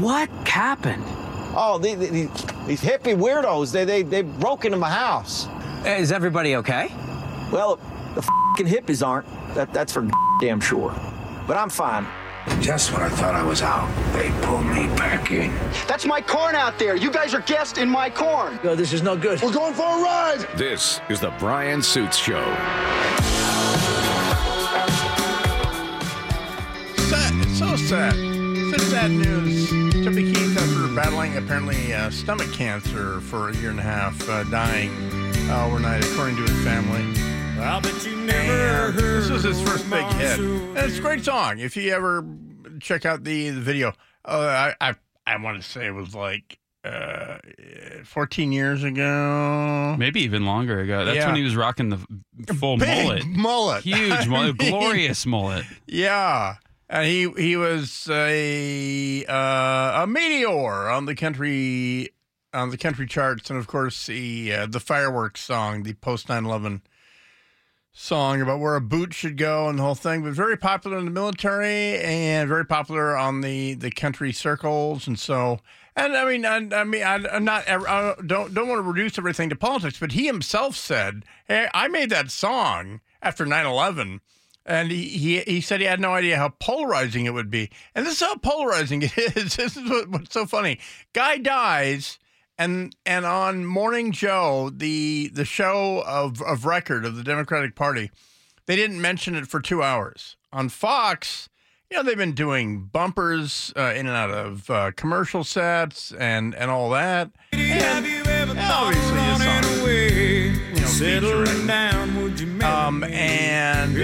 What happened? Oh, the, the, the- these hippie weirdos, they, they, they broke into my house. Uh, is everybody okay? Well, the fing hippies aren't. That, that's for damn sure. But I'm fine. Just when I thought I was out, they pulled me back in. That's my corn out there. You guys are guests in my corn. No, this is no good. We're going for a ride. This is the Brian Suits Show. Sad. It's so sad. Such sad news. Toby Keith, after battling apparently uh, stomach cancer for a year and a half, uh, dying uh, overnight, according to his family. I bet you And never heard this was his first big hit. And it's a great song. If you ever check out the, the video, uh, I, I I want to say it was like uh, 14 years ago. Maybe even longer ago. That's Yeah. when he was rocking the full Big mullet. mullet. Huge mullet. Glorious mullet. Yeah. And he he was a uh, a meteor on the country on the country charts, and of course the uh, the fireworks song, the post 9/11 song about where a boot should go and the whole thing, but very popular in the military and very popular on the the country circles, and so. And I mean, I, I mean, I, I'm not. I don't don't want to reduce everything to politics, but he himself said, "Hey, I made that song after 9/11." And he, he he said he had no idea how polarizing it would be. And this is how polarizing it is. This is what, what's so funny. Guy dies, and and on Morning Joe, the the show of, of record of the Democratic Party, they didn't mention it for two hours. On Fox, you know, they've been doing bumpers uh, in and out of uh, commercial sets and and all that. And, and obviously, this song, you know, featuring down, would you um and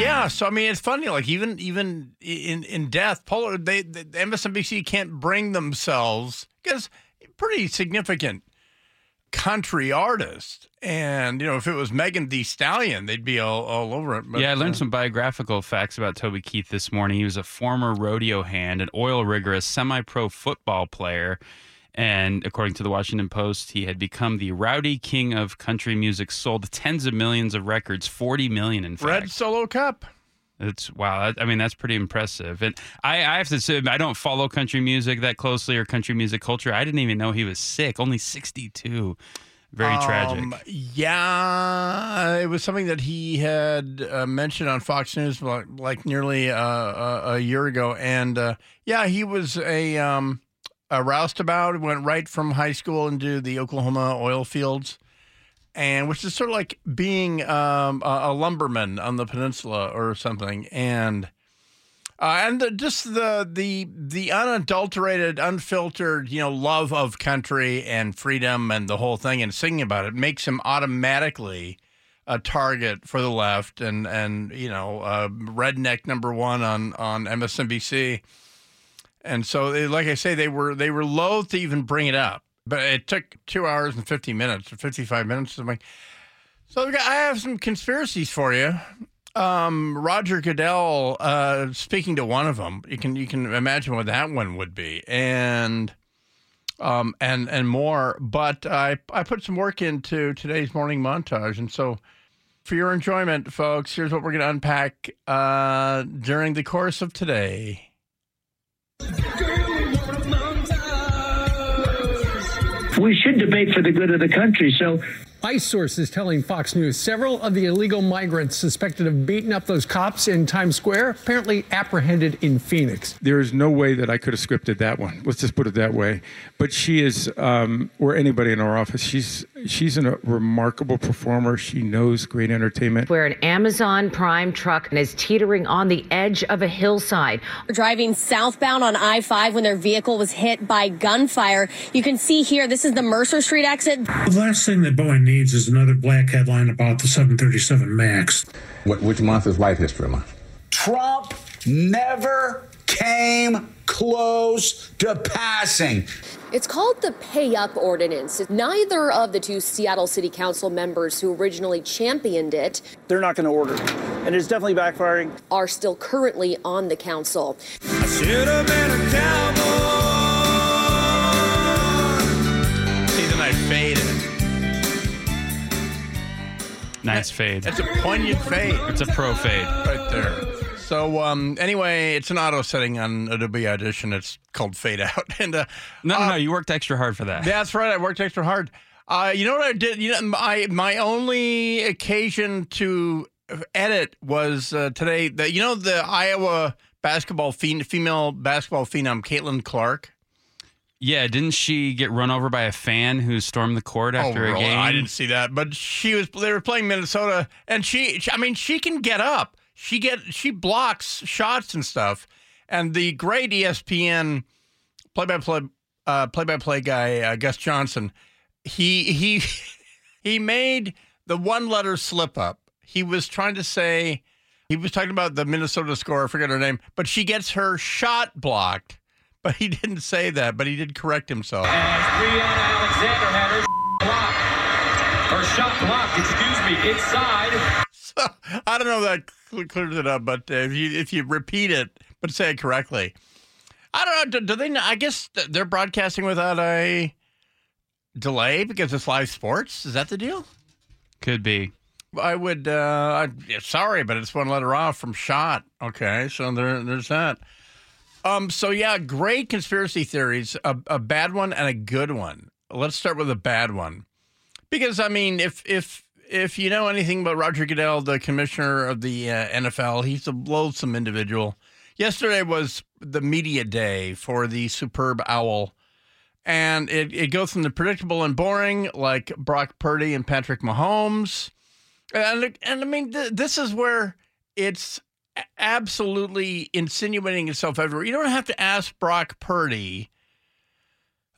yeah, so I mean it's funny. Like even even in in death, Polar they the MSNBC can't bring themselves because pretty significant country artist, and you know if it was Megan Thee Stallion, they'd be all, all over it. But, yeah, I learned uh, some biographical facts about Toby Keith this morning. He was a former rodeo hand, an oil rigger, a semi pro football player. And according to the Washington Post, he had become the rowdy king of country music, sold tens of millions of records, 40 million in fact. Red Solo Cup. It's wow. I mean, that's pretty impressive. And I, I have to say, I don't follow country music that closely or country music culture. I didn't even know he was sick. Only 62. Very tragic. Um, yeah, it was something that he had uh, mentioned on Fox News like, like nearly uh, a, a year ago, and uh, yeah, he was a, um, a roustabout. Went right from high school into the Oklahoma oil fields, and which is sort of like being um, a, a lumberman on the peninsula or something, and. Uh, and the, just the the the unadulterated, unfiltered, you know, love of country and freedom and the whole thing, and singing about it makes him automatically a target for the left, and and you know, uh, redneck number one on on MSNBC. And so, they, like I say, they were they were loath to even bring it up, but it took two hours and fifty minutes or fifty five minutes. I'm like, so I have some conspiracies for you um, Roger Goodell uh, speaking to one of them. You can you can imagine what that one would be, and um, and and more. But I I put some work into today's morning montage, and so for your enjoyment, folks, here's what we're going to unpack uh, during the course of today. We should debate for the good of the country. So ICE sources telling Fox News several of the illegal migrants suspected of beating up those cops in Times Square apparently apprehended in Phoenix. There is no way that I could have scripted that one. Let's just put it that way. But she is, um, or anybody in our office, she's she's a remarkable performer. She knows great entertainment. Where an Amazon Prime truck is teetering on the edge of a hillside. Driving southbound on I 5 when their vehicle was hit by gunfire. You can see here, this is the Mercer Street exit. The last thing that Boeing needs is another black headline about the 737 MAX. What, which month is White History Month? Trump never came close to passing. It's called the Pay Up Ordinance. Neither of the two Seattle City Council members who originally championed it They're not going to order it. And it's definitely backfiring. are still currently on the council. Nice fade. That's a poignant fade. It's a pro fade. right there. So um, anyway, it's an auto setting on Adobe Audition. It's called Fade Out, and uh, No, no, no. You worked extra hard for that. that's right. I worked extra hard. Uh, you know what I did? You know, my my only occasion to edit was uh, today. The, you know the Iowa basketball phen- female basketball phenom Caitlin Clark. Yeah, didn't she get run over by a fan who stormed the court after oh, a game? I didn't see that, but she was. They were playing Minnesota, and she. I mean, she can get up. She get. She blocks shots and stuff. And the great ESPN play-by-play uh, play-by-play guy uh, Gus Johnson, he he he made the one-letter slip up. He was trying to say he was talking about the Minnesota score. I forget her name, but she gets her shot blocked. But he didn't say that. But he did correct himself. Brianna Alexander had her blocked. Her shot blocked, excuse me, inside. So I don't know if that clears it up, but uh, if you if you repeat it but say it correctly, I don't know. Do, do they? know- I guess they're broadcasting without a delay because it's live sports. Is that the deal? Could be. I would. Uh, I, yeah, sorry, but it's one letter off from shot. Okay, so there, there's that. Um. So yeah, great conspiracy theories. A, a bad one and a good one. Let's start with a bad one, because I mean, if if if you know anything about Roger Goodell, the commissioner of the uh, NFL, he's a loathsome individual. Yesterday was the media day for the superb owl. And it, it goes from the predictable and boring, like Brock Purdy and Patrick Mahomes, and and I mean, th- this is where it's absolutely insinuating itself everywhere. You don't have to ask Brock Purdy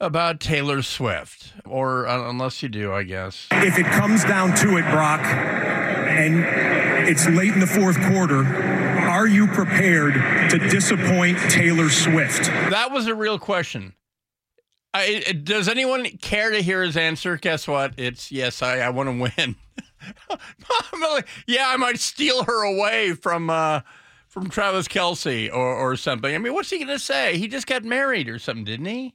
about Taylor Swift, or uh, unless you do, I guess. If it comes down to it, Brock, and it's late in the fourth quarter, are you prepared to disappoint Taylor Swift? That was a real question. I, does anyone care to hear his answer? Guess what? It's yes. I, I want to win. Like, yeah, I might steal her away from uh, from Travis Kelce or, or something. I mean, what's he going to say? He just got married or something, didn't he?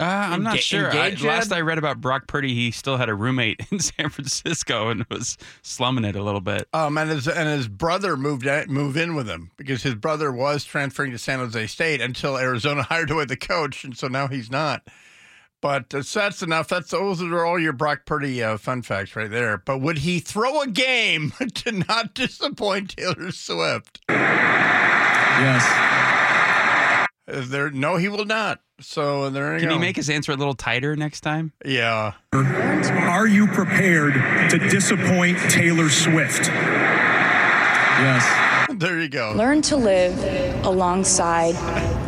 Uh, I'm not sure. I, last? I read about Brock Purdy, he still had a roommate in San Francisco and was slumming it a little bit. Um, and his and his brother moved out, move in with him because his brother was transferring to San Jose State until Arizona hired away the coach, and so now he's not. But uh, so that's enough. That's those are all your Brock Purdy uh, fun facts right there. But would he throw a game to not disappoint Taylor Swift? Yes. Is there? No, he will not. So there you Can go. he make his answer a little tighter next time? Yeah. Are you prepared to disappoint Taylor Swift? Yes. There you go. Learn to live alongside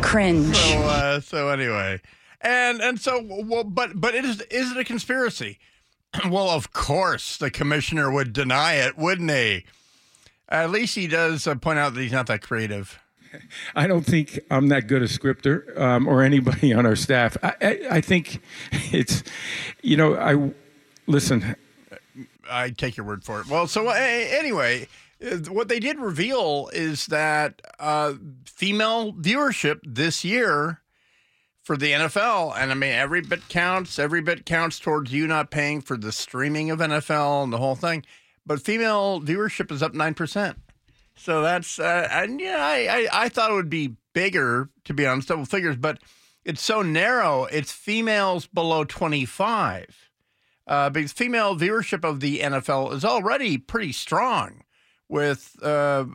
cringe. So, uh, so anyway, and and so well, but but it is is it a conspiracy? well, of course, the commissioner would deny it, wouldn't he? At least he does uh, point out that he's not that creative. I don't think I'm that good a scripter um, or anybody on our staff. I, I, I think it's, you know, I listen. I take your word for it. Well, so uh, anyway, what they did reveal is that uh, female viewership this year for the NFL, and I mean every bit counts. Every bit counts towards you not paying for the streaming of NFL and the whole thing. But female viewership is up nine percent. So that's uh, and yeah, I, I I thought it would be bigger to be honest, double figures, but it's so narrow. It's females below twenty five uh, because female viewership of the NFL is already pretty strong with uh,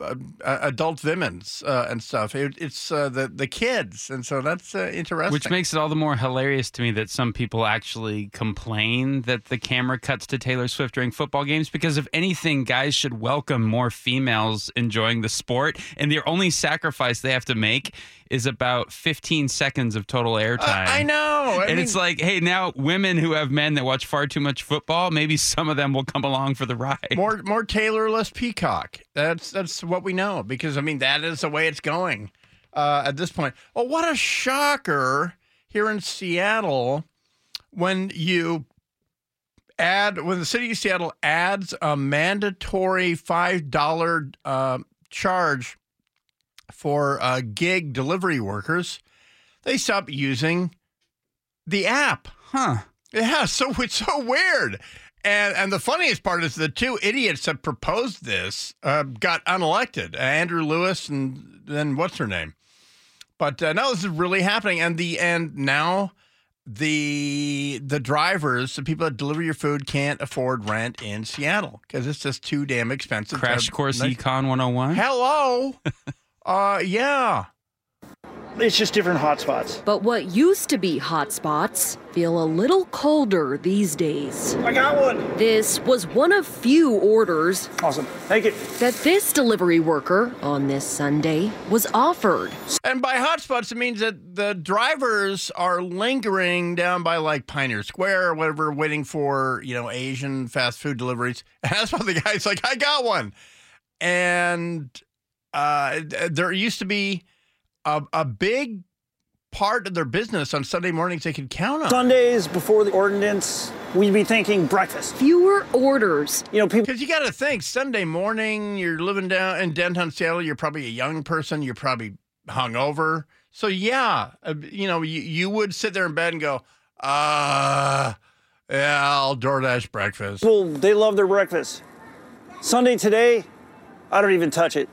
adult women's uh, and stuff. It, it's uh, the the kids, and so that's uh, interesting. Which makes it all the more hilarious to me that some people actually complain that the camera cuts to Taylor Swift during football games because if anything, guys should welcome more females enjoying the sport, and their only sacrifice they have to make is about 15 seconds of total airtime. I know, I and it's like, hey, now women who have men that watch far too much football, maybe some of them will come along for the ride. more more Taylor, less Peacock. That's that's what we know because I mean that is the way it's going uh, at this point. Oh, what a shocker here in Seattle when you add when the city of Seattle adds a mandatory five dollar uh, charge for uh, gig delivery workers. They stop using the app. Huh. Yeah, so it's so weird. And and the funniest part is the two idiots that proposed this uh, got unelected, Andrew Lewis and then what's her name. But uh, no, this is really happening, and the and now the the drivers, the people that deliver your food, can't afford rent in Seattle because it's just too damn expensive. Crash Course Econ 101. Hello. uh, yeah. It's just different hotspots. But what used to be hotspots feel a little colder these days. I got one. This was one of few orders. Awesome. Thank you. That this delivery worker on this Sunday was offered. And by hotspots, it means that the drivers are lingering down by like Pioneer Square or whatever, waiting for, you know, Asian fast food deliveries. And that's why the guy's like, I got one. And uh, there used to be a, a big part of their business on Sunday mornings they could count on. Sundays before the ordinance, we'd be thinking breakfast. Fewer orders. You know, people. Because you got to think Sunday morning, you're living down in downtown Seattle. You're probably a young person. You're probably hungover. So yeah, uh, you know, you, you would sit there in bed and go, uh, yeah, I'll DoorDash breakfast. Well, they love their breakfast. Sunday today, I don't even touch it.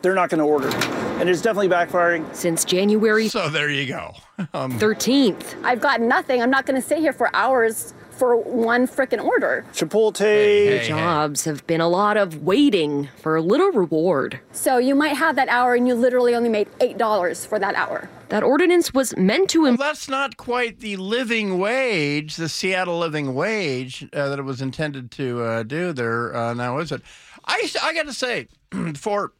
They're not going to order. And it's definitely backfiring. Since January So there you go. Um, 13th. I've got nothing. I'm not going to sit here for hours for one frickin' order. Chipotle. Jobs have been a lot of waiting for a little reward. So you might have that hour and you literally only made $8 for that hour. That ordinance was meant to. well, that's not quite the living wage, the Seattle living wage uh, that it was intended to uh, do there. Uh, now, is it? I, I got to say, for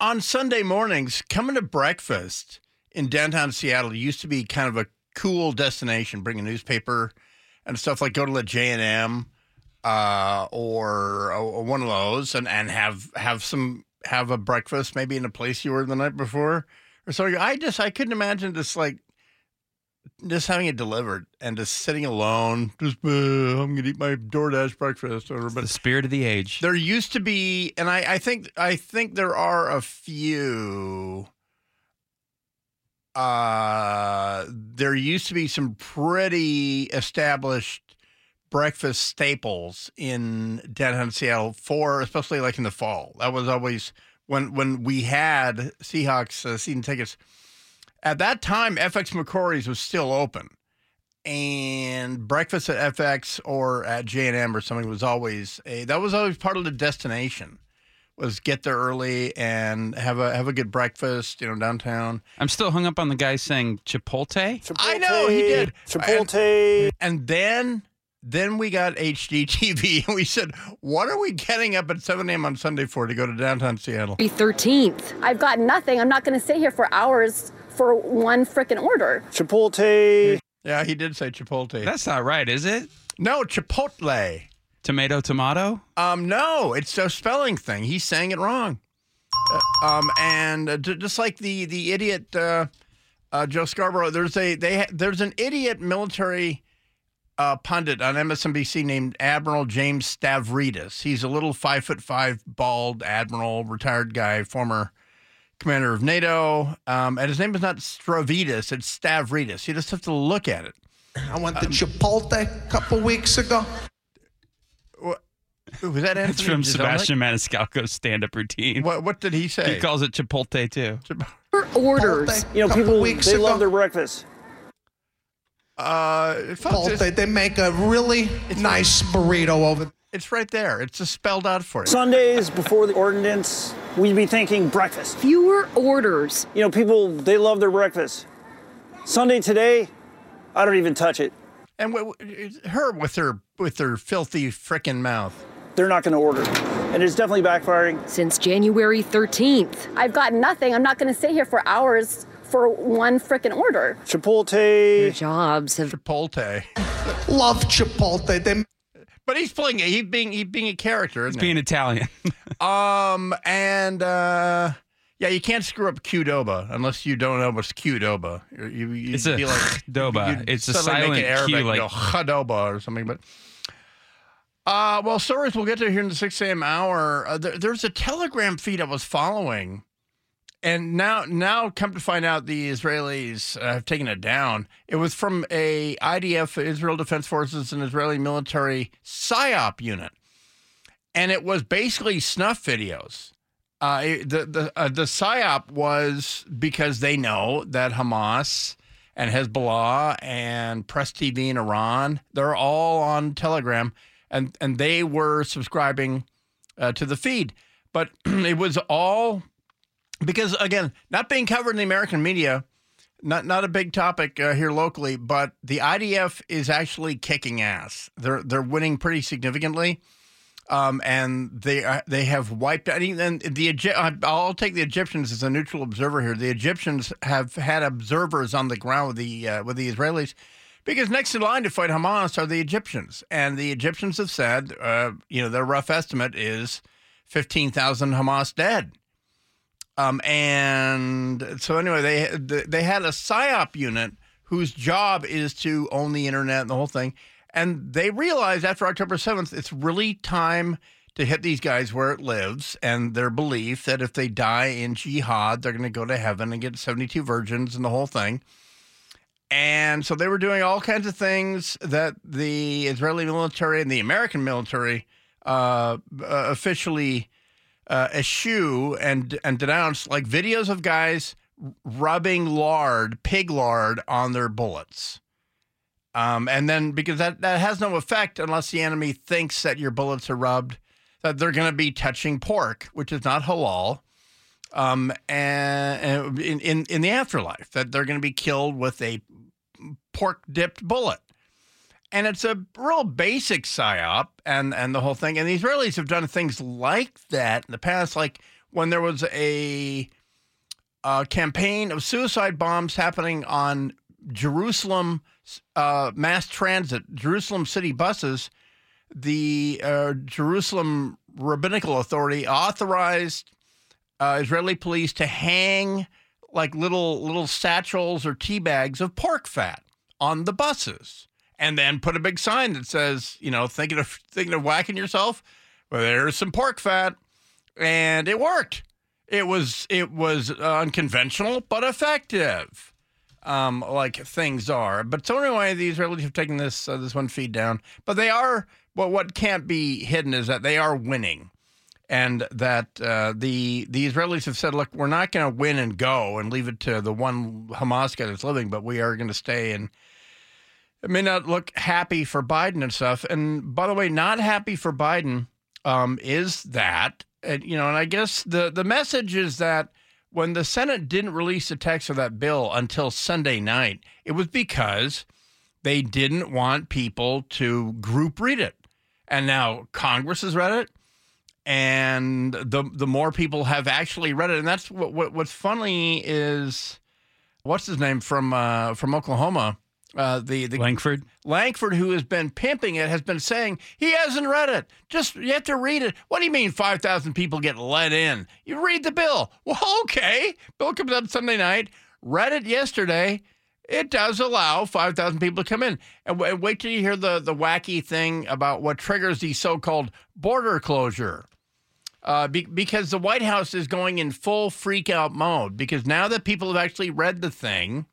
on Sunday mornings, coming to breakfast in downtown Seattle used to be kind of a cool destination. Bring a newspaper and stuff like go to the J and M uh, or, or one of those, and, and have have some have a breakfast maybe in a place you were the night before or so. I just I couldn't imagine just like just having it delivered and just sitting alone. Just uh, I'm gonna eat my DoorDash breakfast or but The spirit of the age. there used to be, and I, I think I think there are a few. Uh, there used to be some pretty established breakfast staples in downtown Seattle for, especially like in the fall. That was always when when we had Seahawks uh, season tickets. At that time, FX McRory's was still open, and breakfast at FX or at J and M or something was always a that was always part of the destination. Was get there early and have a have a good breakfast, you know, downtown. I'm still hung up on the guy saying Chipotle. I know he did. Chipotle. And, and then then we got HDTV and we said, what are we getting up at 7 a.m. on Sunday for to go to downtown Seattle? 13th. I've got nothing. I'm not going to sit here for hours for one frickin' order. Chipotle. Yeah, he did say Chipotle. That's not right, is it? no, Chipotle. Tomato, tomato. Um, no, it's a spelling thing. He's saying it wrong. Uh, um, and uh, j- just like the the idiot uh, uh, Joe Scarborough, there's a they ha- there's an idiot military uh, pundit on MSNBC named Admiral James Stavridis. He's a little five foot five, bald admiral, retired guy, former commander of NATO. Um, and his name is not Stravidis; it's Stavridis. You just have to look at it. I went to Chipotle a couple weeks ago. What, Was that It's Anthony from Jeselnik? Sebastian Maniscalco's stand-up routine. What what did he say? He calls it Chipotle too. For orders. You know, people, weeks they ago. love their breakfast. Uh, folks, Chipotle, they make a really nice burrito over It's right there. It's just spelled out for you. Sundays before the ordinance, we'd be thinking breakfast. Fewer orders. You know, people, they love their breakfast. Sunday today, I don't even touch it. And w- w- her with her with her filthy frickin' mouth. They're not going to order. And it's definitely backfiring. Since January 13th. I've got nothing. I'm not going to sit here for hours for one frickin' order. Chipotle. Jobs have. Chipotle. Love Chipotle. They But he's playing. He's being he's being a character, isn't Being Italian. Um, and uh, yeah, you can't screw up Qdoba unless you don't know what's Qdoba. You, you, It's a be like doba. It's a suddenly make silent Arabic Q, like- go Chadoba or something. But uh, well, stories we'll get to here in the six a.m. hour. Uh, there, there's a Telegram feed I was following, and now, now, come to find out, the Israelis uh, have taken it down. It was from a IDF, Israel Defense Forces, an Israeli military psyop unit, and it was basically snuff videos. Uh, the the uh, the psyop was because they know that Hamas and Hezbollah and Press TV in Iran, they're all on Telegram, and and they were subscribing uh, to the feed, but it was all because again, not being covered in the American media, not not a big topic uh, here locally, but the IDF is actually kicking ass. They're they're winning pretty significantly, um, and they uh, they have wiped out. And the I'll take the Egyptians as a neutral observer here. The Egyptians have had observers on the ground with the uh, with the Israelis. Because next in line to fight Hamas are the Egyptians, and the Egyptians have said, uh, you know, their rough estimate is fifteen thousand Hamas dead. Um, and so anyway, they they had a psyop unit whose job is to own the internet and the whole thing. And they realized after October seventh, it's really time to hit these guys where it lives, and their belief that if they die in jihad, they're going to go to heaven and get seventy two virgins and the whole thing. And so they were doing all kinds of things that the Israeli military and the American military uh, uh, officially uh, eschew and and denounce, like videos of guys rubbing lard, pig lard, on their bullets. Um, and then because that, that has no effect unless the enemy thinks that your bullets are rubbed, that they're going to be touching pork, which is not halal. Um, and, and in, in in the afterlife, that they're going to be killed with a pork dipped bullet. And it's a real basic psyop and, and the whole thing. And the Israelis have done things like that in the past, like when there was a, a campaign of suicide bombs happening on Jerusalem uh, mass transit, Jerusalem city buses. The uh, Jerusalem Rabbinical Authority authorized uh, Israeli police to hang like little little satchels or tea bags of pork fat on the buses, and then put a big sign that says, you know, thinking of thinking of whacking yourself. Well, there's some pork fat, and it worked. It was it was unconventional but effective, um, like things are. But so anyway, the Israelis have taken this uh, this one feed down, but they are. Well, what can't be hidden is that they are winning and that uh, the the Israelis have said, look, we're not going to win and go and leave it to the one Hamas guy that's living, but we are going to stay. And it may not look happy for Biden and stuff. And by the way, not happy for Biden um, is that, and, you know, and I guess the the message is that when the Senate didn't release the text of that bill until Sunday night, it was because they didn't want people to group read it. And now Congress has read it and the the more people have actually read it, and that's what, what what's funny is what's his name from uh, from Oklahoma, uh, the the Lankford Lankford, who has been pimping it, has been saying he hasn't read it. Just you have to read it. What do you mean five thousand people get let in? You read the bill. Well, okay. Bill comes out Sunday night. Read it yesterday. It does allow 5,000 people to come in. And w- wait till you hear the, the wacky thing about what triggers the so called border closure uh, be, because the White House is going in full freak out mode. Because now that people have actually read the thing,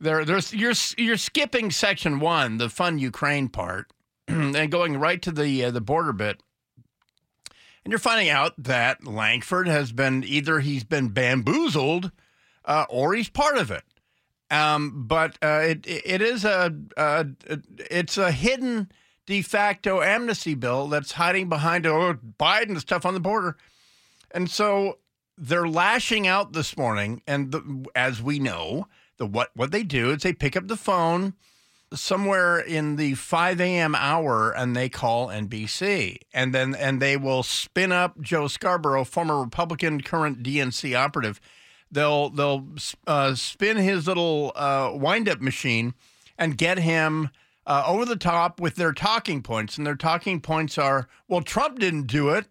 there, there's you're you're skipping section one, the fun Ukraine part, and going right to the uh, the border bit. And you're finding out that Lankford has been either he's been bamboozled, uh, or he's part of it. Um, but uh, it it is a, a it's a hidden de facto amnesty bill that's hiding behind oh Biden stuff on the border, and so they're lashing out this morning. And the, as we know, the what what they do is they pick up the phone somewhere in the 5 a.m. hour and they call NBC, and then and they will spin up Joe Scarborough, former Republican, current DNC operative. They'll they'll uh, spin his little uh, machine and get him uh, over the top with their talking points. And their talking points are, well, Trump didn't do it.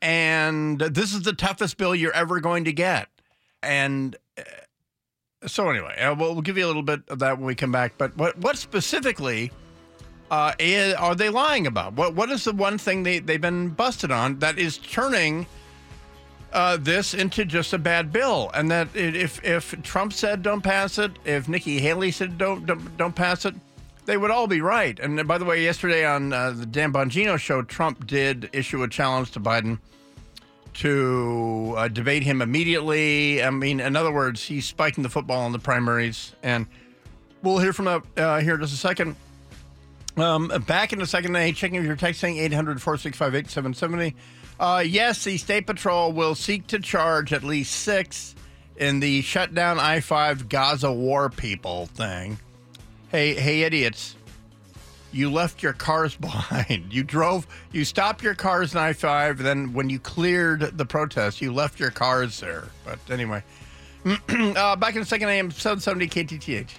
And this is the toughest bill you're ever going to get. And so, anyway, uh, we'll, we'll give you a little bit of that when we come back. But what, what specifically uh, is, are they lying about? What What is the one thing they, they've been busted on that is turning uh, this into just a bad bill, and that if if Trump said don't pass it, if Nikki Haley said don't don't, don't pass it, they would all be right. And by the way, yesterday on uh, the Dan Bongino show, Trump did issue a challenge to Biden to uh, debate him immediately. I mean, in other words, he's spiking the football in the primaries, and we'll hear from that uh, here in just a second. Um, back in a second, hey, checking if you're texting 800 465 8770. Uh, yes, the State Patrol will seek to charge at least six in the shutdown I 5 Gaza war people thing. Hey, hey, idiots. You left your cars behind. You drove, you stopped your cars in I 5. Then, when you cleared the protest, you left your cars there. But anyway, uh, back in a second, I AM 770 KTTH.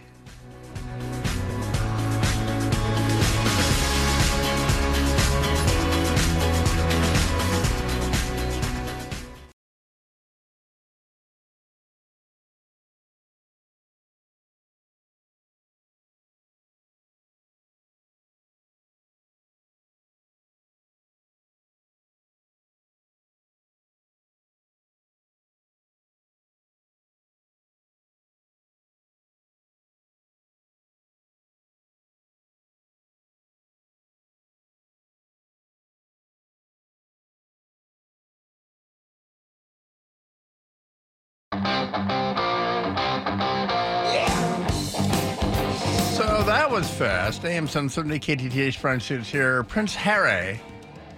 Was fast. AM 770 KTTH Brian Suits here. Prince Harry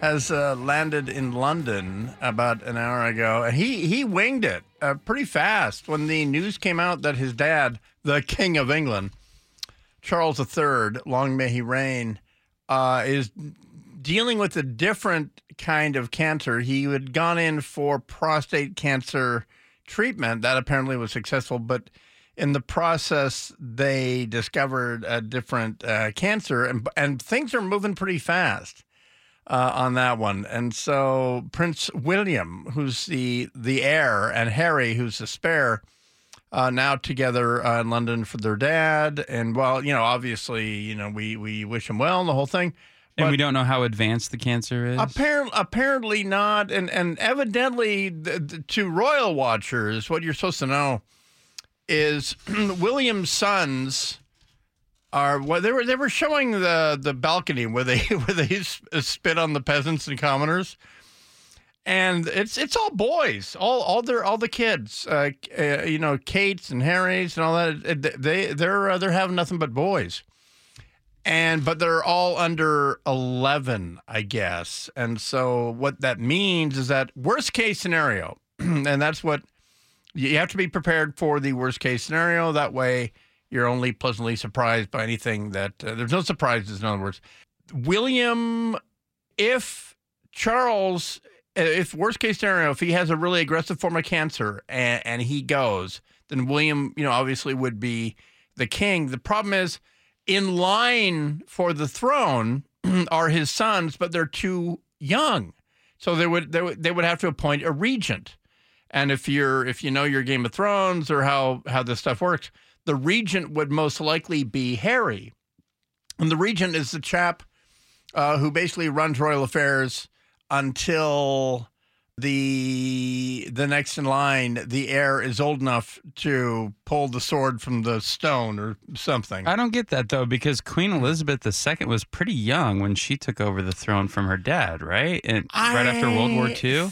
has uh, landed in London about an hour ago, and he, he winged it uh, pretty fast when the news came out that his dad, the King of England, Charles III, long may he reign, uh, is dealing with a different kind of cancer. He had gone in for prostate cancer treatment that apparently was successful, but in the process, they discovered a different uh, cancer, and and things are moving pretty fast uh, on that one. And so Prince William, who's the the heir, and Harry, who's the spare, uh, now together uh, in London for their dad. And well, you know, obviously, you know, we we wish him well and the whole thing. And we don't know how advanced the cancer is. Apparently, apparently not, and and evidently th- th- to royal watchers, what you're supposed to know is William's sons are well, they were they were showing the the balcony where they where they spit on the peasants and commoners, and it's it's all boys, all all their all the kids, uh, uh, you know, Kate's and Harry's and all that. They they're uh, they're having nothing but boys. And but they're all under 11 i guess. And so what that means is that worst case scenario and that's what you have to be prepared for the worst case scenario that way you're only pleasantly surprised by anything that uh, there's no surprises in other words william if charles if worst case scenario if he has a really aggressive form of cancer and, and he goes then william you know obviously would be the king the problem is in line for the throne are his sons, but they're too young. So they would they would they would have to appoint a regent. And if you're if you know your Game of Thrones or how how this stuff works, the regent would most likely be Harry. And the regent is the chap uh, who basically runs royal affairs until the the next in line, the heir is old enough to pull the sword from the stone or something. I don't get that though, because Queen Elizabeth II was pretty young when she took over the throne from her dad, right? And right after World War II.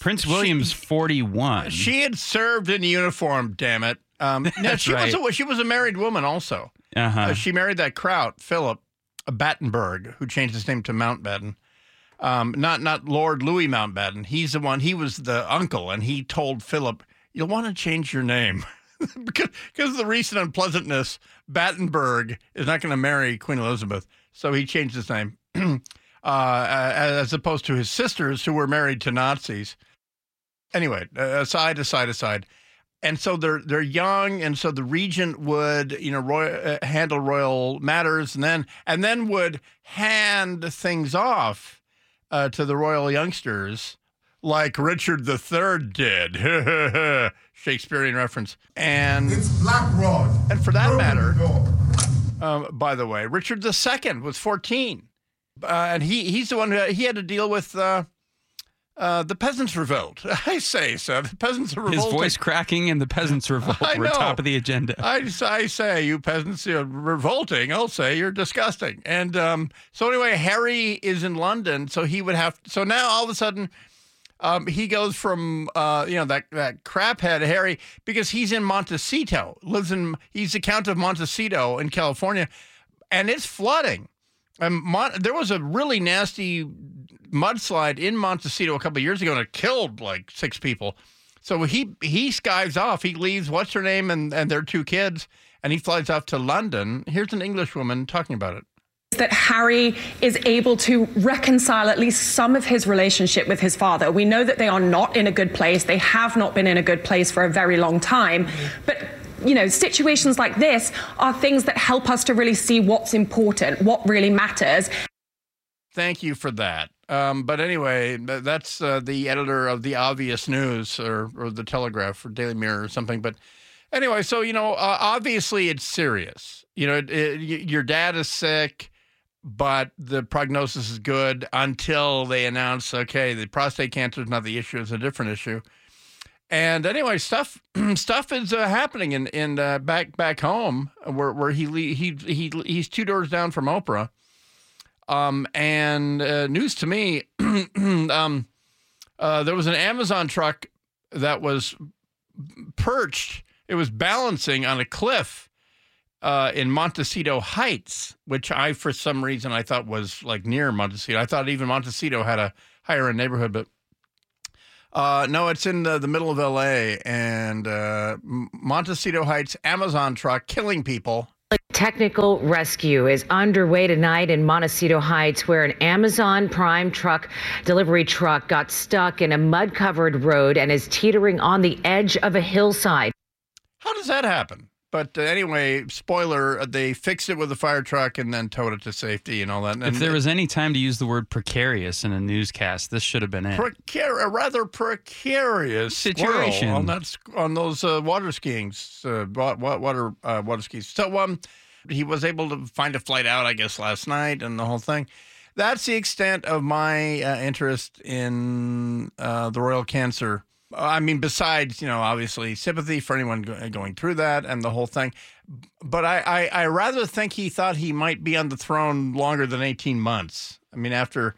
Prince William's 41. She had served in uniform. Damn it! Um, no, she right. was a, she was a married woman also. Uh-huh. Uh, she married that kraut Philip Battenberg, who changed his name to Mountbatten. Um, not not Lord Louis Mountbatten. He's the one. He was the uncle, and he told Philip, "You'll want to change your name." because because of the recent unpleasantness, Battenberg is not going to marry Queen Elizabeth, so he changed his name, uh, as opposed to his sisters who were married to Nazis. Anyway, uh, aside, aside, aside, and so they're they're young, and so the regent would you know roy, uh, handle royal matters, and then and then would hand things off uh, to the royal youngsters like Richard III did. Shakespearean reference. And it's Black Rod. And for that matter, um, by the way, Richard II was 14. Uh, and he he's the one who he had to deal with uh, the peasants revolt. I say so. The peasants are His voice cracking and the peasants revolt I were know. top of the agenda. I, I say, you peasants are revolting. I'll say you're disgusting. And um, so anyway, Harry is in London, so he would have. So now all of a sudden, um, he goes from uh, you know that that craphead Harry because he's in Montecito, lives in he's the Count of Montecito in California, and it's flooding. And Mon- there was a really nasty mudslide in Montecito a couple of years ago, and it killed like six people. So he he skives off. He leaves what's her name and, and their two kids, and he flies off to London. Here's an English woman talking about it. that Harry is able to reconcile at least some of his relationship with his father. We know that they are not in a good place. They have not been in a good place for a very long time. But you know, situations like this are things that help us to really see what's important, what really matters. Thank you for that. Um, but anyway, that's uh, the editor of the Obvious News or, or the Telegraph or Daily Mirror or something. But anyway, so you know, uh, obviously it's serious. You know, it, it, your dad is sick, but the prognosis is good until they announce, okay, the prostate cancer is not the issue; it's a different issue. And anyway, stuff stuff is uh, happening in in uh, back back home where where he he he he's two doors down from Oprah. Um, and uh, news to me, um, uh, there was an Amazon truck that was perched. It was balancing on a cliff uh, in Montecito Heights, which I, for some reason, I thought was like near Montecito. I thought even Montecito had a higher end neighborhood, but uh, no, it's in the, the middle of LA and uh, Montecito Heights Amazon truck killing people. Technical rescue is underway tonight in Montecito Heights, where an Amazon Prime truck delivery truck got stuck in a mud covered road and is teetering on the edge of a hillside. How does that happen? But uh, anyway, spoiler, uh, they fixed it with a fire truck and then towed it to safety and all that. And If there was any time to use the word precarious in a newscast, this should have been it. Precar- a rather precarious Situation. situation on that on those uh, water skiing uh, wa- wa- water uh, water skis. So um, he was able to find a flight out, I guess, last night, and the whole thing. That's the extent of my uh, interest in uh, the royal cancer. I mean, besides you know, obviously sympathy for anyone go- going through that and the whole thing. But I, I, I rather think he thought he might be on the throne longer than eighteen months. I mean, after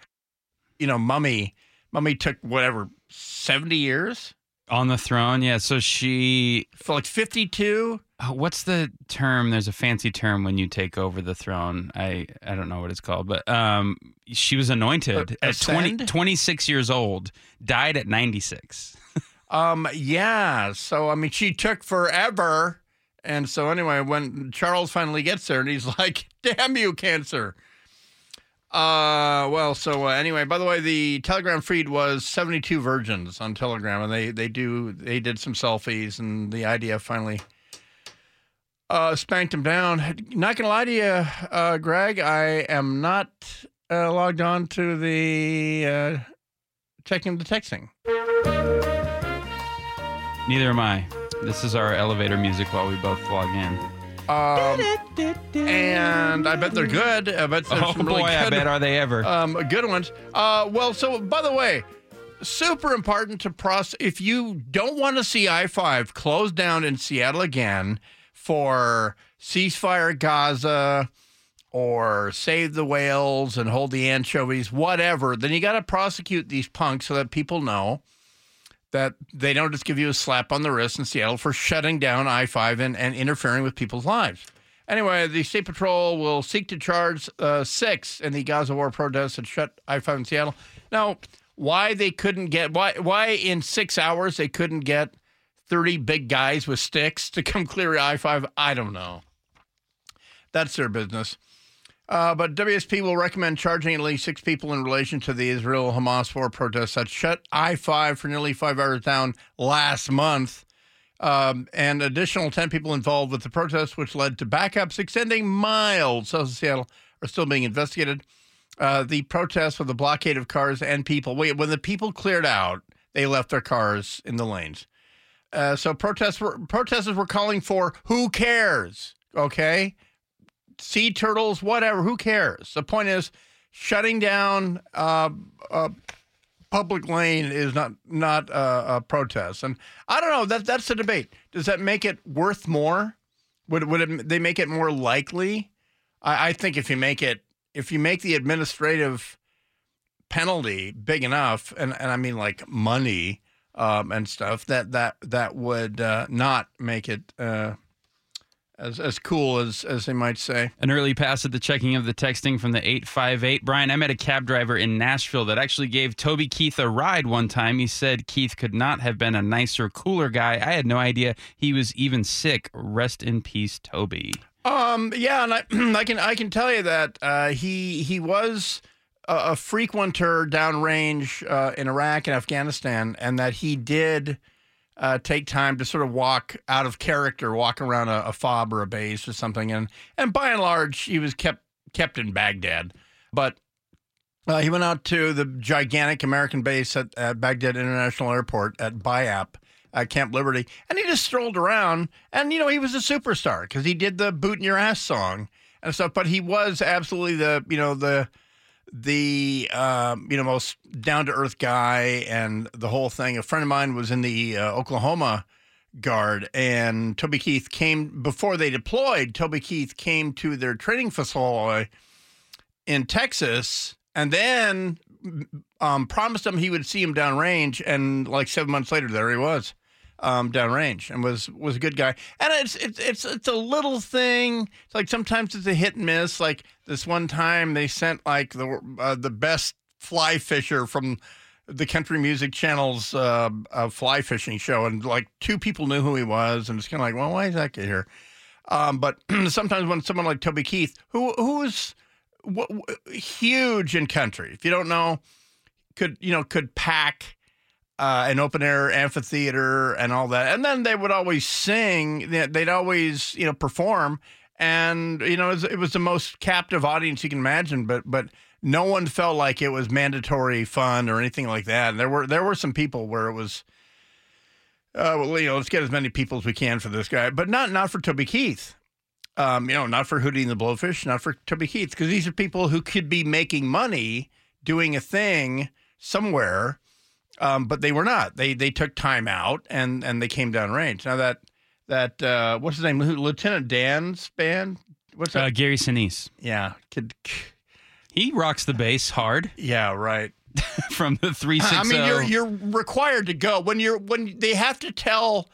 you know, Mummy, Mummy took whatever seventy years On the throne, yeah. So she. for like fifty-two. Oh, what's the term? There's a fancy term when you take over the throne. I I don't know what it's called, but um, she was anointed A- at 20, 26 years old, died at 96. Um, yeah. So I mean, she took forever, and so anyway, when Charles finally gets there, and he's like, "Damn you, cancer." Uh, well, so uh, anyway, by the way, the Telegram feed was seventy-two virgins on Telegram, and they they do they did some selfies, and the IDF finally uh, spanked him down. Not gonna lie to you, uh, Greg, I am not uh, logged on to the uh, checking the texting. Neither am I. This is our elevator music while we both log in. Um, and I bet they're good. I bet there's Oh some really boy, I good, bet are they ever. um, good ones. Uh, well, so by the way, super important to process. If you don't want to see I five closed down in Seattle again for ceasefire Gaza or save the whales and hold the anchovies, whatever, then you got to prosecute these punks so that people know that they don't just give you a slap on the wrist in Seattle for shutting down I 5 and, and interfering with people's lives. Anyway, the State Patrol will seek to charge uh, six in the Gaza war protests that shut I 5 in Seattle. Now, why they couldn't get, why, why in six hours they couldn't get 30 big guys with sticks to come clear I 5, I don't know. That's their business. Uh, but WSP will recommend charging at least six people in relation to the Israel Hamas war protests that shut I 5 for nearly five hours down last month. Um, and additional 10 people involved with the protests, which led to backups extending miles south of Seattle, are still being investigated. Uh, the protests with the blockade of cars and people. Wait, when the people cleared out, they left their cars in the lanes. Uh, so protests were, protesters were calling for who cares? Okay sea turtles, whatever. Who cares? The point is shutting down uh, uh, public lane is not not uh, a protest, and I don't know. That that's the debate. Does that make it worth more? Would would it, they make it more likely? I, I think if you make it if you make the administrative penalty big enough, and, and I mean like money um, and stuff, that that that would uh, not make it uh, as as cool as as they might say. An early pass at the checking of the texting from the 858. Brian, I met a cab driver in Nashville that actually gave Toby Keith a ride one time. He said Keith could not have been a nicer, cooler guy. I had no idea he was even sick. Rest in peace, Toby. Um, yeah, and I, I can I can tell you that uh, he he was a, a frequenter downrange uh, in Iraq and Afghanistan, and that he did uh, take time to sort of walk out of character, walk around a, a fob or a base or something, and and by and large, he was kept kept in Baghdad, but. Uh, he went out to the gigantic American base at, at Baghdad International Airport at BIAP, at Camp Liberty, and he just strolled around. And you know, he was a superstar because he did the "Boot in Your Ass" song and stuff. But he was absolutely the you know the the um, you know most down to earth guy and the whole thing. A friend of mine was in the uh, Oklahoma Guard, and Toby Keith came before they deployed. Toby Keith came to their training facility in Texas, and then um, promised him he would see him downrange, and like seven months later, there he was um, downrange, and was was a good guy. And it's it's it's it's a little thing. It's like sometimes it's a hit and miss. Like this one time, they sent like the uh, the best fly fisher from the country music channel's uh, uh, fly fishing show, and like two people knew who he was, and it's kind of like, well, why is that guy here? Um, but sometimes when someone like Toby Keith, who who is w- w- huge in country, if you don't know, could you know could pack uh, an open air amphitheater and all that, and then they would always sing. They'd always you know perform, and you know it was, it was the most captive audience you can imagine. But but no one felt like it was mandatory fun or anything like that. And there were there were some people where it was. Uh, well, you know, let's get as many people as we can for this guy, but not not for Toby Keith. Um, you know, not for Hootie and the Blowfish, not for Toby Keith, because these are people who could be making money doing a thing somewhere, um, but they were not. They they took time out and and they came down range. Now that that uh, what's his name, Lieutenant Dan's band, what's that? Uh, Gary Sinise. yeah, kid, He rocks the bass hard yeah, right. from the 360. I mean, you're you're required to go when you're when they have to tell,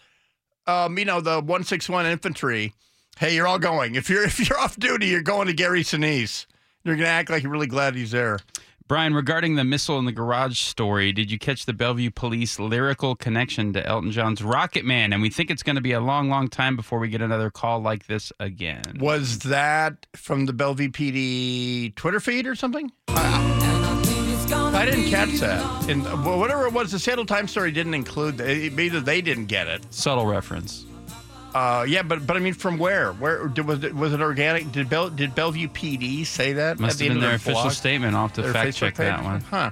um, you know, the one six one infantry, hey, you're all going. If you're if you're off duty, you're going to Gary Sinise. You're gonna act like you're really glad he's there. Brian, regarding the missile in the garage story, did you catch the Bellevue police lyrical connection to Elton John's Rocket Man? And we think it's going to be a long, long time before we get another call like this again. Was that from the Bellevue PD Twitter feed or something? I didn't catch that. And uh, whatever it was, the Seattle Times story didn't include. Either they didn't get it. Subtle reference. Uh, yeah, but but I mean, from where? Where did, was it? Was it organic? Did Bell, did Bellevue PD say that? Must the have been of their official blog? statement. I'll have to Their fact check that one. Huh.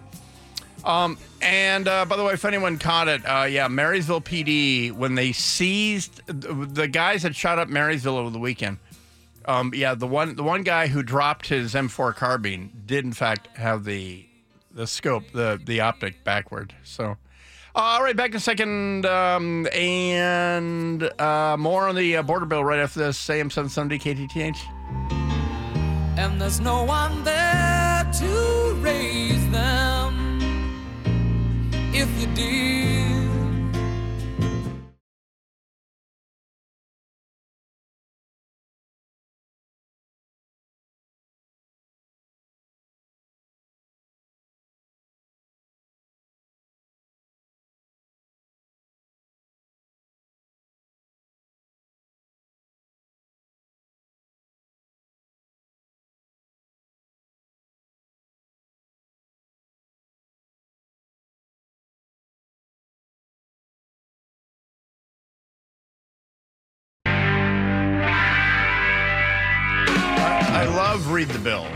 Um, and uh, by the way, if anyone caught it, uh, yeah, Marysville PD when they seized the guys that shot up Marysville over the weekend. Um, yeah, the one the one guy who dropped his M4 carbine did in fact have the the scope, the the optic backward. So, all right, back in a second, um, and uh, more on the uh, border bill right after this. AM seven seventy KTTH. And there's no one there to raise them. If you did, love Read the Bill.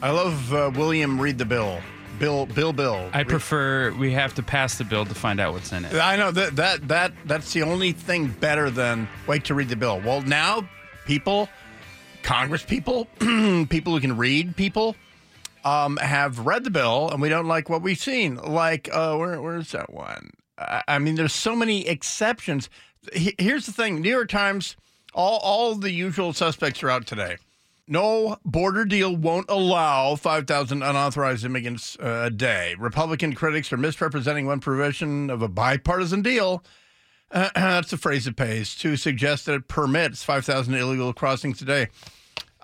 I love uh, William Read the Bill. Bill, Bill, Bill. I prefer we have to pass the bill to find out what's in it. I know that that that that's the only thing better than wait to read the bill. Well, now people, Congress people, people who can read people, um, have read the bill and we don't like what we've seen. Like, uh, where, where's that one? I, I mean, there's so many exceptions. He- Here's the thing: New York Times, all all the usual suspects are out today. No border deal won't allow 5,000 unauthorized immigrants uh, a day. Republican critics are misrepresenting one provision of a bipartisan deal. Uh, that's the phrase it pays to suggest that it permits 5,000 illegal crossings a day.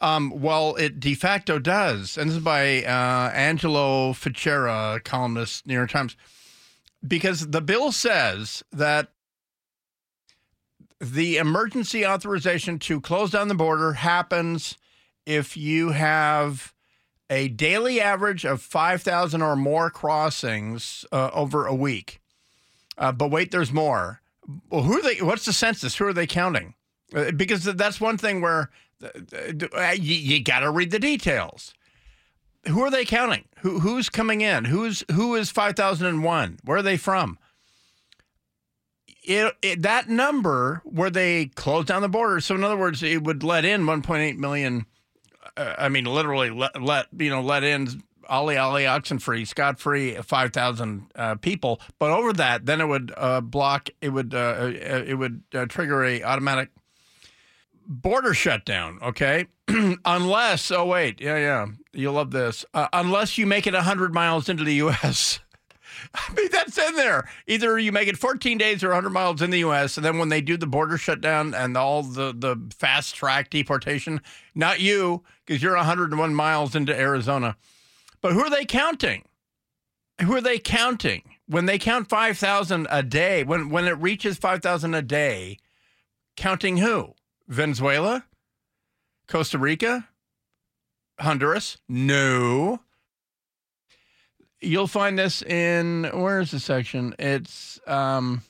Um, well, it de facto does. And this is by uh, Angelo Fichera, columnist, New York Times. Because the bill says that the emergency authorization to close down the border happens if you have a daily average of 5,000 or more crossings uh, over a week. Uh, but wait, there's more. Well, who are they? What's the census? Who are they counting? Uh, because that's one thing where uh, you, you got to read the details. Who are they counting? Who who's coming in? Who's who is 5001? Where are they from? It, it, that number where they closed down the border. So in other words, it would let in 1.8 million. Uh, I mean, literally let, let you know let in ollie ollie oxen free, scot free, 5,000 uh, people. But over that, then it would uh, block. It would uh, it would uh, trigger a automatic border shutdown. Okay, unless oh wait, yeah yeah, you'll love this. Uh, unless you make it 100 miles into the U.S. I mean, that's in there. Either you make it 14 days or 100 miles in the U.S., and then when they do the border shutdown and all the, the fast track deportation, not you, because you're 101 miles into Arizona. But who are they counting? Who are they counting? When they count 5,000 a day, when, when it reaches 5,000 a day, counting who? Venezuela? Costa Rica? Honduras? No. You'll find this in where is the section? It's um,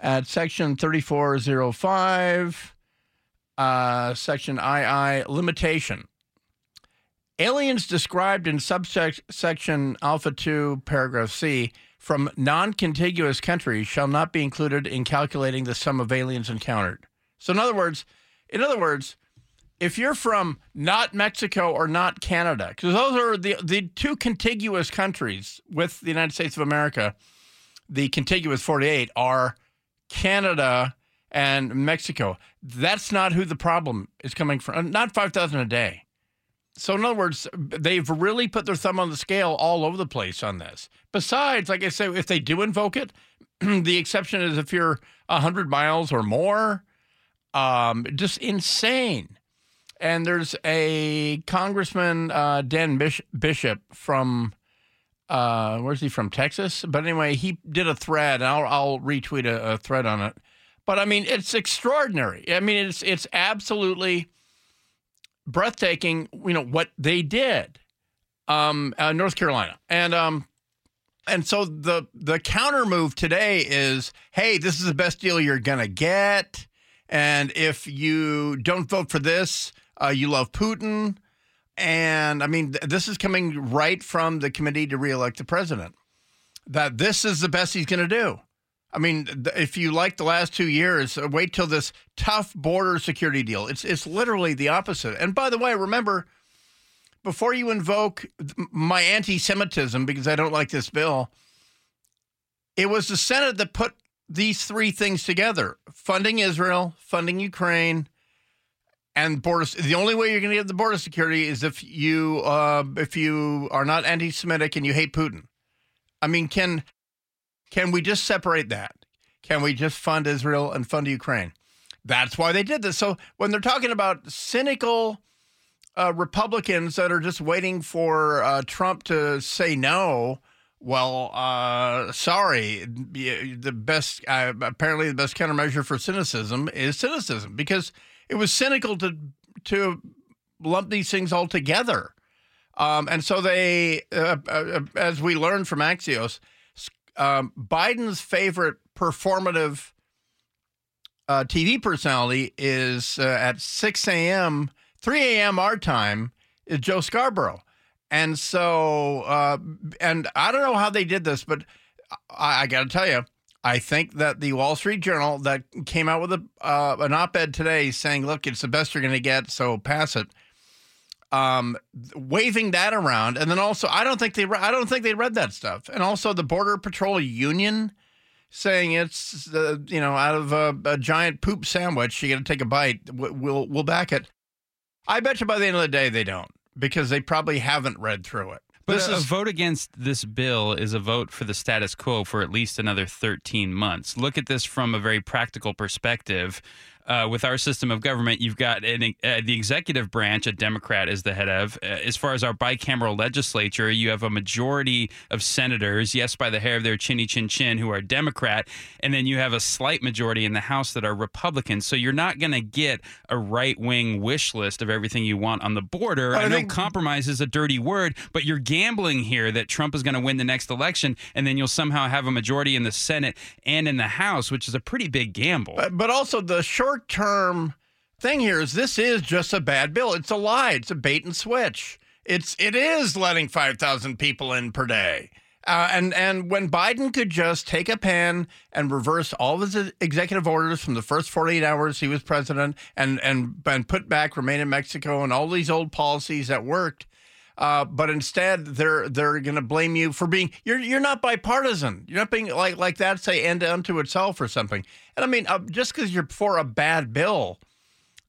at section 3405, uh, section II limitation. Aliens described in subsection Alpha 2, paragraph C, from non contiguous countries shall not be included in calculating the sum of aliens encountered. So, in other words, in other words, if you're from not Mexico or not Canada, because those are the, the two contiguous countries with the United States of America, the contiguous 48 are Canada and Mexico. That's not who the problem is coming from, not 5,000 a day. So, in other words, they've really put their thumb on the scale all over the place on this. Besides, like I say, if they do invoke it, the exception is if you're 100 miles or more. Um, just insane. And there's a Congressman, uh, Dan Bish- Bishop from, uh, where's he from? Texas? But anyway, he did a thread, and I'll, I'll retweet a, a thread on it. But I mean, it's extraordinary. I mean, it's it's absolutely breathtaking. You know what they did, um, uh, North Carolina, and um, and so the the counter move today is, hey, this is the best deal you're gonna get, and if you don't vote for this, uh, you love Putin. And I mean, th- this is coming right from the committee to reelect the president. That this is the best he's going to do. I mean, if you like the last two years, uh, wait till this tough border security deal. It's it's literally the opposite. And by the way, remember, before you invoke my anti-Semitism because I don't like this bill, it was the Senate that put these three things together: funding Israel, funding Ukraine, and border. The only way you're going to get the border security is if you uh, if you are not anti-Semitic and you hate Putin. I mean, can can we just separate that? Can we just fund Israel and fund Ukraine? That's why they did this. So when they're talking about cynical uh, Republicans that are just waiting for uh, Trump to say no, well, uh, sorry. The best, uh, apparently, the best countermeasure for cynicism is cynicism because it was cynical to to lump these things all together. Um, and so they, uh, uh, as we learned from Axios, um, Biden's favorite performative uh, TV personality is uh, at 6 a.m., 3 a.m. our time, is Joe Scarborough. And so, uh, and I don't know how they did this, but I, I got to tell you, I think that the Wall Street Journal that came out with a uh, an op-ed today saying, "Look, it's the best you're going to get, so pass it." Um, waving that around, and then also I don't think they re- I don't think they read that stuff, and also the Border Patrol Union saying it's uh, you know out of a, a giant poop sandwich you got to take a bite. We'll we'll back it. I bet you by the end of the day they don't because they probably haven't read through it. But this a, a is vote against this bill is a vote for the status quo for at least another 13 months. Look at this from a very practical perspective. Uh, with our system of government, you've got an, uh, the executive branch, a Democrat is the head of. Uh, as far as our bicameral legislature, you have a majority of senators, yes, by the hair of their chinny chin chin, who are Democrat, and then you have a slight majority in the House that are Republicans. So you're not going to get a right wing wish list of everything you want on the border. I I know think- compromise is a dirty word, but you're gambling here that Trump is going to win the next election, and then you'll somehow have a majority in the Senate and in the House, which is a pretty big gamble. But, but also the short term thing here is this is just a bad bill. It's a lie. It's a bait and switch. It's it is letting five thousand people in per day. Uh, and and when Biden could just take a pen and reverse all of his executive orders from the first 48 hours he was president and and and put back remain in Mexico and all these old policies that worked, uh, but instead they're they're going to blame you for being you're you're not bipartisan. You're not being like like that say end unto itself or something. And I mean uh, just because you're for a bad bill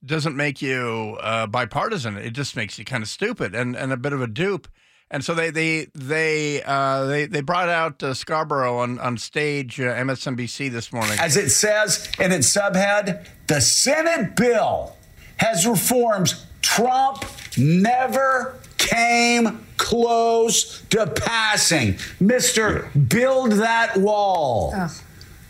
doesn't make you uh, bipartisan. It just makes you kind of stupid and, and a bit of a dupe. And so they they they uh, they they brought out uh, Scarborough on on stage uh, MSNBC this morning. As it says in its subhead, the Senate bill has reforms Trump never came close to passing. Mr. Build that wall.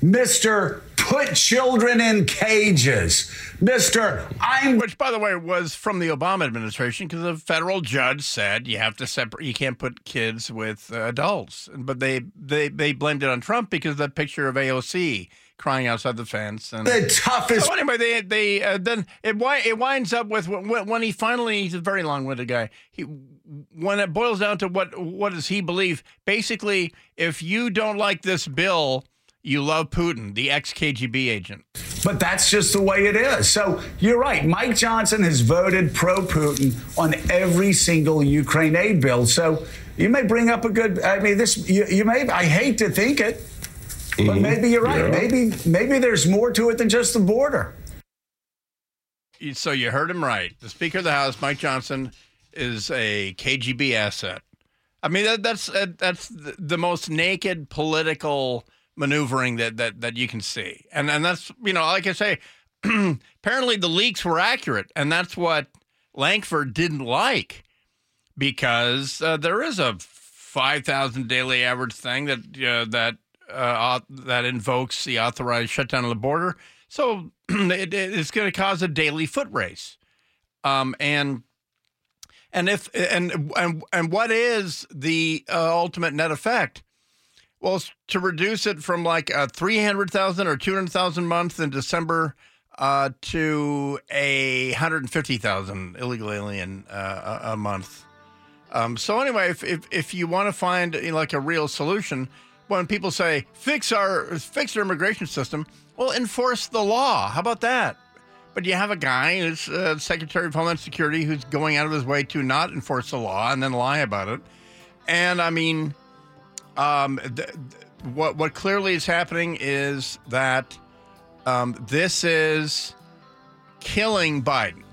Mr. Put children in cages. Mr. I'm Which, by the way, was from the Obama administration because a federal judge said you have to separate. You can't put kids with uh, adults. But they they they blamed it on Trump because of that picture of AOC crying outside the fence. And The toughest- So anyway, they they uh, then it it winds up with when, when he finally he's a very long winded guy. He when it boils down to what what does he believe? Basically, if you don't like this bill. You love Putin, the ex KGB agent. But that's just the way it is. So you're right. Mike Johnson has voted pro Putin on every single Ukraine aid bill. So you may bring up a good. I mean, this you, you may. I hate to think it, but maybe you're right. Yeah. Maybe maybe there's more to it than just the border. So you heard him right. The Speaker of the House, Mike Johnson, is a KGB asset. I mean, that, that's uh, that's the, the most naked political maneuvering that that that you can see, and and that's you know, like I say, apparently the leaks were accurate, and that's what Lankford didn't like because uh, there is a five thousand daily average thing that uh, that uh, that invokes the authorized shutdown of the border. So it, it's going to cause a daily foot race, um, and and if and and and what is the uh, ultimate net effect? Well, to reduce it from like three hundred thousand or two hundred thousand month in December uh, to a hundred and fifty thousand illegal alien uh, a, a month. Um, so anyway, if, if if you want to find you know, like a real solution, when people say fix our fix our immigration system, well, enforce the law. How about that? But you have a guy who's uh, Secretary of Homeland Security who's going out of his way to not enforce the law and then lie about it. And I mean, um, th- th- what what clearly is happening is that um, this is killing Biden.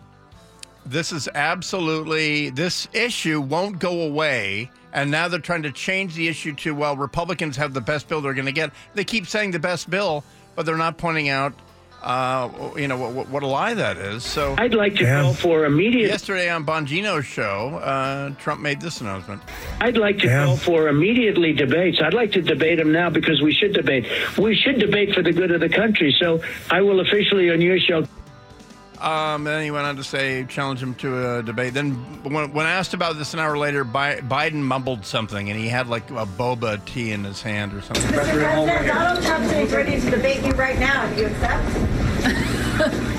This is absolutely this issue won't go away. And now they're trying to change the issue to well, Republicans have the best bill they're going to get. They keep saying the best bill, but they're not pointing out, uh, you know, what, what a lie that is. So I'd like to call for immediate. Yesterday on Bongino's show, uh, Trump made this announcement. I'd like to call for immediately debates. I'd like to debate them now because we should debate. We should debate for the good of the country. So I will officially on your show. Um, then he went on to say, challenge him to a debate. Then, when, when asked about this an hour later, Bi- Biden mumbled something, and he had like a boba tea in his hand or something. Mr. President, Donald Trump is ready to debate you right now. Do you accept?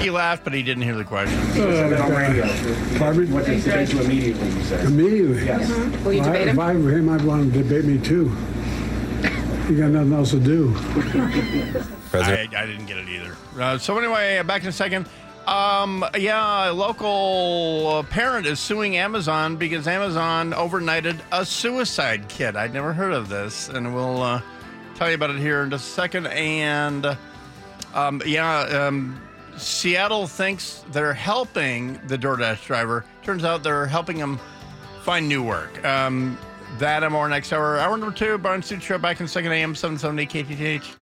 He laughed, but he didn't hear the question. Pardon? What does debate you immediately, you said? Immediately. Yes. Well, Will you debate him? If I were him, I'd want him to debate me too. You got nothing else to do. I, I didn't get it either. Uh, so anyway, uh, back in a second. Um, yeah, a local parent is suing Amazon because Amazon overnighted a suicide kit. I'd never heard of this, and we'll uh, tell you about it here in just a second. And um, yeah, um, Seattle thinks they're helping the DoorDash driver. Turns out they're helping him find new work. Um, that and more next hour. Hour number two, Barn Suit Show back in 2nd AM, 770 KTTH.